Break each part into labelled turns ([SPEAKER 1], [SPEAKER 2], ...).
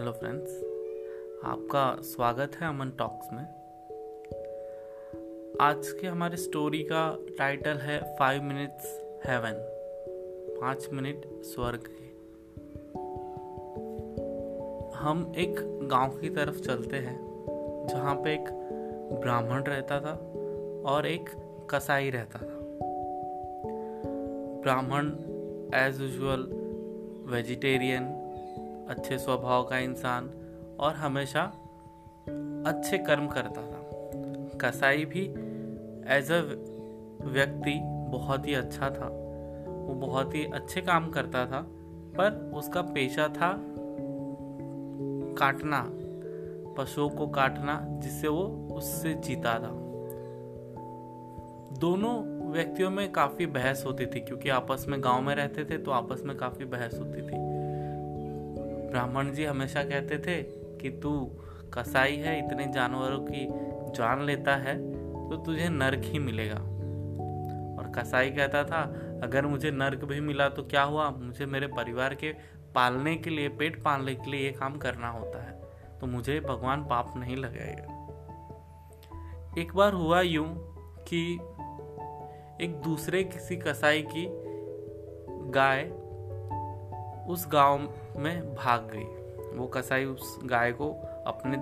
[SPEAKER 1] Hello friends आपका स्वागत है अमन टॉक्स में। आज के हमारे स्टोरी का टाइटल है फाइव मिनट्स हेवन पाँच मिनट स्वर्ग के। हम एक गाँव की तरफ़ चलते हैं, जहाँ पे एक ब्राह्मण रहता था और एक कसाई रहता था। ब्राह्मण एज यूजल वेजिटेरियन अच्छे स्वभाव का इंसान और हमेशा अच्छे कर्म करता था। कसाई भी एज अ व्यक्ति बहुत ही अच्छा था। वो बहुत ही अच्छे काम करता था, पर उसका पेशा था काटना, पशुओं को काटना, जिससे वो उससे जीता था। दोनों व्यक्तियों में काफ़ी बहस होती थी, क्योंकि आपस में गाँव में रहते थे तो आपस में काफ़ी बहस होती थी। ब्राह्मण जी हमेशा कहते थे कि तू कसाई है, इतने जानवरों की जान लेता है तो तुझे नर्क ही मिलेगा। और कसाई कहता था, अगर मुझे नर्क भी मिला तो क्या हुआ? मुझे मेरे परिवार के पालने के लिए, पेट पालने के लिए ये काम करना होता है तो मुझे भगवान पाप नहीं लगाएगा। एक बार हुआ यूँ कि एक दूसरे किसी कसाई की गाय उस गाँव में भाग गई। वो कसाई उस गाय को अपने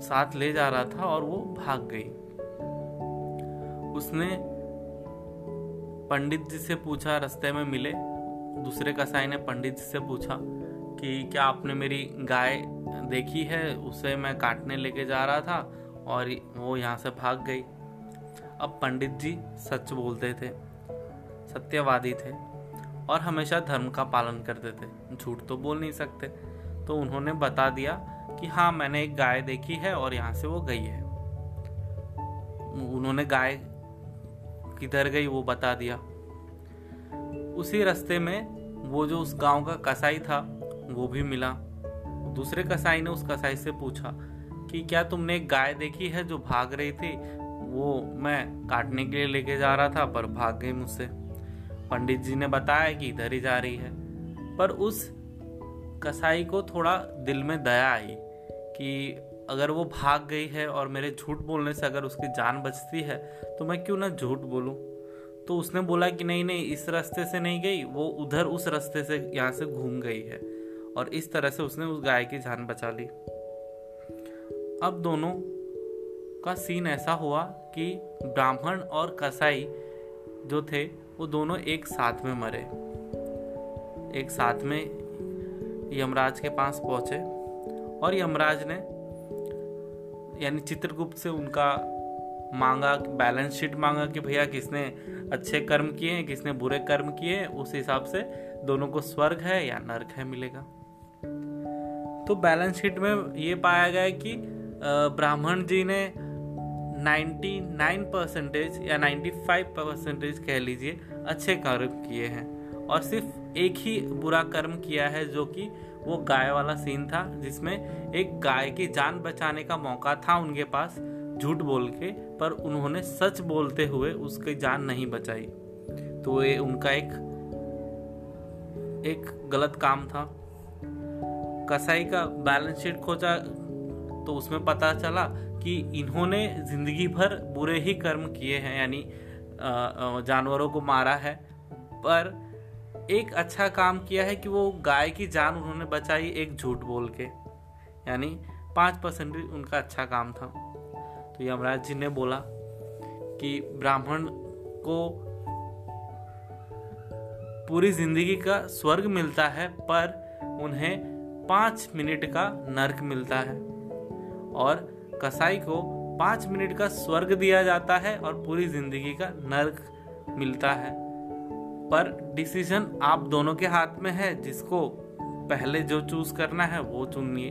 [SPEAKER 1] साथ ले जा रहा था और वो भाग गई। उसने पंडित जी से पूछा, रास्ते में मिले। दूसरे कसाई ने पंडित जी से पूछा कि क्या आपने मेरी गाय देखी है? उसे मैं काटने लेके जा रहा था और वो यहाँ से भाग गई। अब पंडित जी सच बोलते थे, सत्यवादी थे। और हमेशा धर्म का पालन करते थे। झूठ तो बोल नहीं सकते। तो उन्होंने बता दिया कि हाँ मैंने एक गाय देखी है और यहाँ से वो गई है। उन्होंने गाय किधर गई वो बता दिया। उसी रास्ते में वो जो उस गाँव का कसाई था, वो भी मिला। दूसरे कसाई ने उस कसाई से पूछा कि क्या तुमने एक गाय देखी है जो भाग रही थी? वो मैं काटने के लिए लेके जा रहा था, पर भाग गई मुझसे। पंडित जी ने बताया कि इधर ही जा रही है। पर उस कसाई को थोड़ा दिल में दया आई कि अगर वो भाग गई है और मेरे झूठ बोलने से अगर उसकी जान बचती है तो मैं क्यों ना झूठ बोलूँ? तो उसने बोला कि नहीं नहीं, इस रास्ते से नहीं गई, वो उधर उस रास्ते से यहाँ से घूम गई है। और इस तरह से उसने उस गाय की जान बचा ली। अब दोनों का सीन ऐसा हुआ कि ब्राह्मण और कसाई जो थे वो दोनों एक साथ में मरे। एक साथ में यमराज के पास पहुँचे और यमराज ने यानी चित्रगुप्त से उनका मांगा, बैलेंस शीट मांगा कि भैया किसने अच्छे कर्म किए हैं किसने बुरे कर्म किए हैं उस हिसाब से दोनों को स्वर्ग है या नरक है मिलेगा। तो बैलेंस शीट में ये पाया गया कि ब्राह्मण जी ने 99 परसेंटेज या 95 परसेंटेज कह लीजिए, अच्छे कर्म किए हैं। और सिर्फ़ एक ही बुरा कर्म किया है जो कि वो गाय वाला सीन था, जिसमें एक गाय की जान बचाने का मौका था उनके पास, झूठ बोल के, पर उन्होंने सच बोलते हुए उसकी जान नहीं बचाई। तो ये उनका एक एक गलत काम था। कसाई का बैलेंस शीट खोजा तो उसमें पता चला कि इन्होंने ज़िंदगी भर बुरे ही कर्म किए हैं, यानी जानवरों को मारा है, पर एक अच्छा काम किया है कि वो गाय की जान उन्होंने बचाई एक झूठ बोल के, यानी पाँच परसेंट भी उनका अच्छा काम था। तो यमराज जी ने बोला कि ब्राह्मण को पूरी ज़िंदगी का स्वर्ग मिलता है, पर उन्हें पाँच मिनट का नर्क मिलता है, और कसाई को पाँच मिनट का स्वर्ग दिया जाता है और पूरी ज़िंदगी का नर्क मिलता है। पर डिसीज़न आप दोनों के हाथ में है जिसको पहले जो चूज़ करना है वो चुनिए।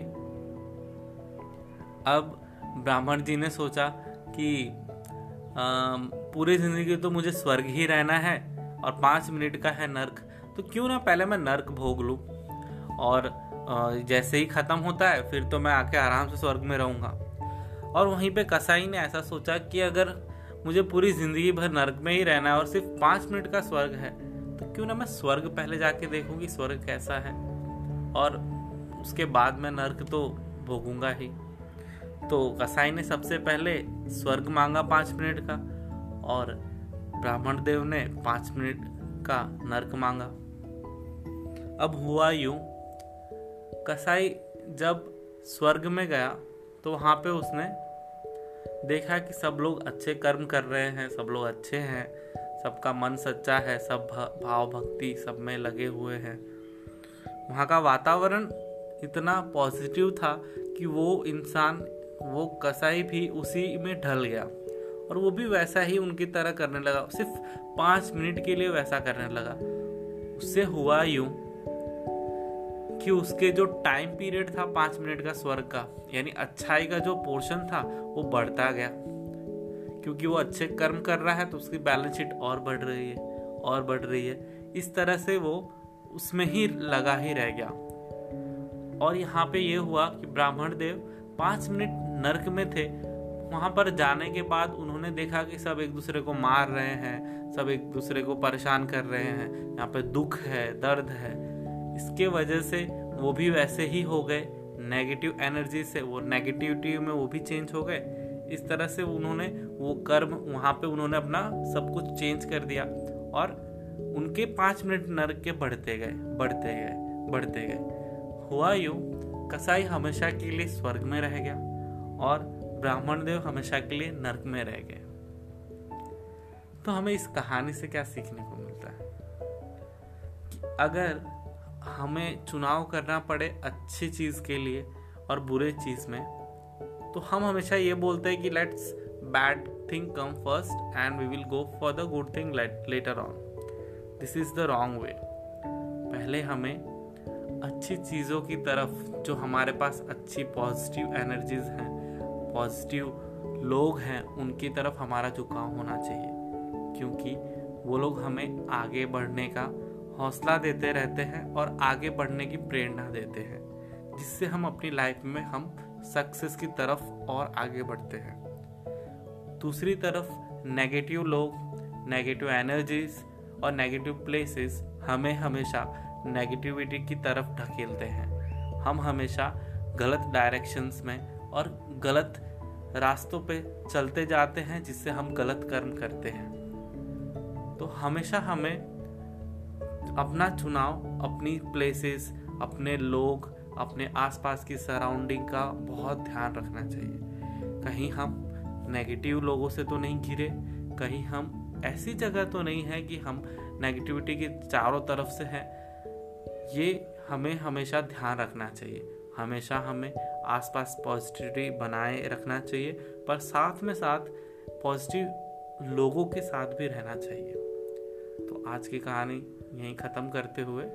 [SPEAKER 1] अब ब्राह्मण जी ने सोचा कि पूरी ज़िंदगी तो मुझे स्वर्ग ही रहना है और पाँच मिनट का है नर्क तो क्यों ना पहले मैं नर्क भोग लू? और आ, जैसे ही खत्म होता है फिर तो मैं आके आराम से स्वर्ग में रहूँगा। और वहीं पे कसाई ने ऐसा सोचा कि अगर मुझे पूरी ज़िंदगी भर नर्क में ही रहना है और सिर्फ़ पाँच मिनट का स्वर्ग है तो क्यों ना मैं स्वर्ग पहले जाके देखूँ कि स्वर्ग कैसा है? और उसके बाद मैं नर्क तो भोगूँगा ही। तो कसाई ने सबसे पहले स्वर्ग मांगा पाँच मिनट का और ब्राह्मण देव ने पाँच मिनट का नर्क मांगा। अब हुआ यूँ, कसाई जब स्वर्ग में गया तो वहाँ पे उसने देखा कि सब लोग अच्छे कर्म कर रहे हैं, सब लोग अच्छे हैं, सबका मन सच्चा है, सब भाव भक्ति सब में लगे हुए हैं। वहाँ का वातावरण इतना पॉजिटिव था कि वो इंसान, वो कसाई भी उसी में ढल गया और वो भी वैसा ही उनकी तरह करने लगा। सिर्फ़ पाँच मिनट के लिए वैसा करने लगा। उससे हुआ यूँ कि उसके जो टाइम पीरियड था, पाँच मिनट का स्वर्ग का, यानी अच्छाई का जो पोर्शन था, वो बढ़ता गया। क्योंकि वो अच्छे कर्म कर रहा है तो उसकी बैलेंस शीट और बढ़ रही है, और बढ़ रही है। इस तरह से वो उसमें ही लगा ही रह गया। और यहाँ पे ये हुआ कि ब्राह्मण देव पाँच मिनट नर्क में थे। वहाँ पर जाने के बाद उन्होंने देखा कि सब एक दूसरे को मार रहे हैं, सब एक दूसरे को परेशान कर रहे हैं। यहाँ पे दुख है, दर्द है। इसके वजह से वो भी वैसे ही हो गए। नेगेटिव एनर्जी से वो नेगेटिविटी में वो भी चेंज हो गए। इस तरह से उन्होंने वो कर्म वहाँ पे उन्होंने अपना सब कुछ चेंज कर दिया और उनके पाँच मिनट नरक के बढ़ते गए बढ़ते गए बढ़ते गए। हुआ यूँ, कसाई हमेशा के लिए स्वर्ग में रह गया और ब्राह्मण देव हमेशा के लिए नरक में रह गए। तो हमें इस कहानी से क्या सीखने को मिलता है? कि अगर हमें चुनाव करना पड़े अच्छी चीज़ के लिए और बुरे चीज़ में तो हम हमेशा ये बोलते हैं कि let's bad thing come first and we will go for the good thing later on this is the wrong way पहले हमें अच्छी चीज़ों की तरफ़, जो हमारे पास अच्छी पॉजिटिव एनर्जीज हैं पॉजिटिव लोग हैं, उनकी तरफ़ हमारा झुकाव होना चाहिए, क्योंकि वो लोग हमें आगे बढ़ने का हौसला देते रहते हैं और आगे बढ़ने की प्रेरणा देते हैं, जिससे हम अपनी लाइफ में हम सक्सेस की तरफ़ और आगे बढ़ते हैं। दूसरी तरफ़ नेगेटिव लोग नेगेटिव एनर्जीज और नेगेटिव प्लेसेस हमें हमेशा नेगेटिविटी की तरफ़ ढकेलते हैं। हम हमेशा गलत डायरेक्शंस में और गलत रास्तों पे चलते जाते हैं, जिससे हम गलत कर्म करते हैं। तो हमेशा हमें अपना चुनाव, अपनी प्लेसेस अपने लोग, अपने आसपास की सराउंडिंग का बहुत ध्यान रखना चाहिए। कहीं हम नेगेटिव लोगों से तो नहीं घिरे, कहीं हम ऐसी जगह तो नहीं है कि हम नेगेटिविटी के चारों तरफ़ से हैं। ये हमें हमेशा ध्यान रखना चाहिए। हमेशा हमें आसपास पॉजिटिविटी बनाए रखना चाहिए, पर साथ में साथ पॉजिटिव लोगों के साथ भी रहना चाहिए। तो आज की कहानी यहीं ख़त्म करते हुए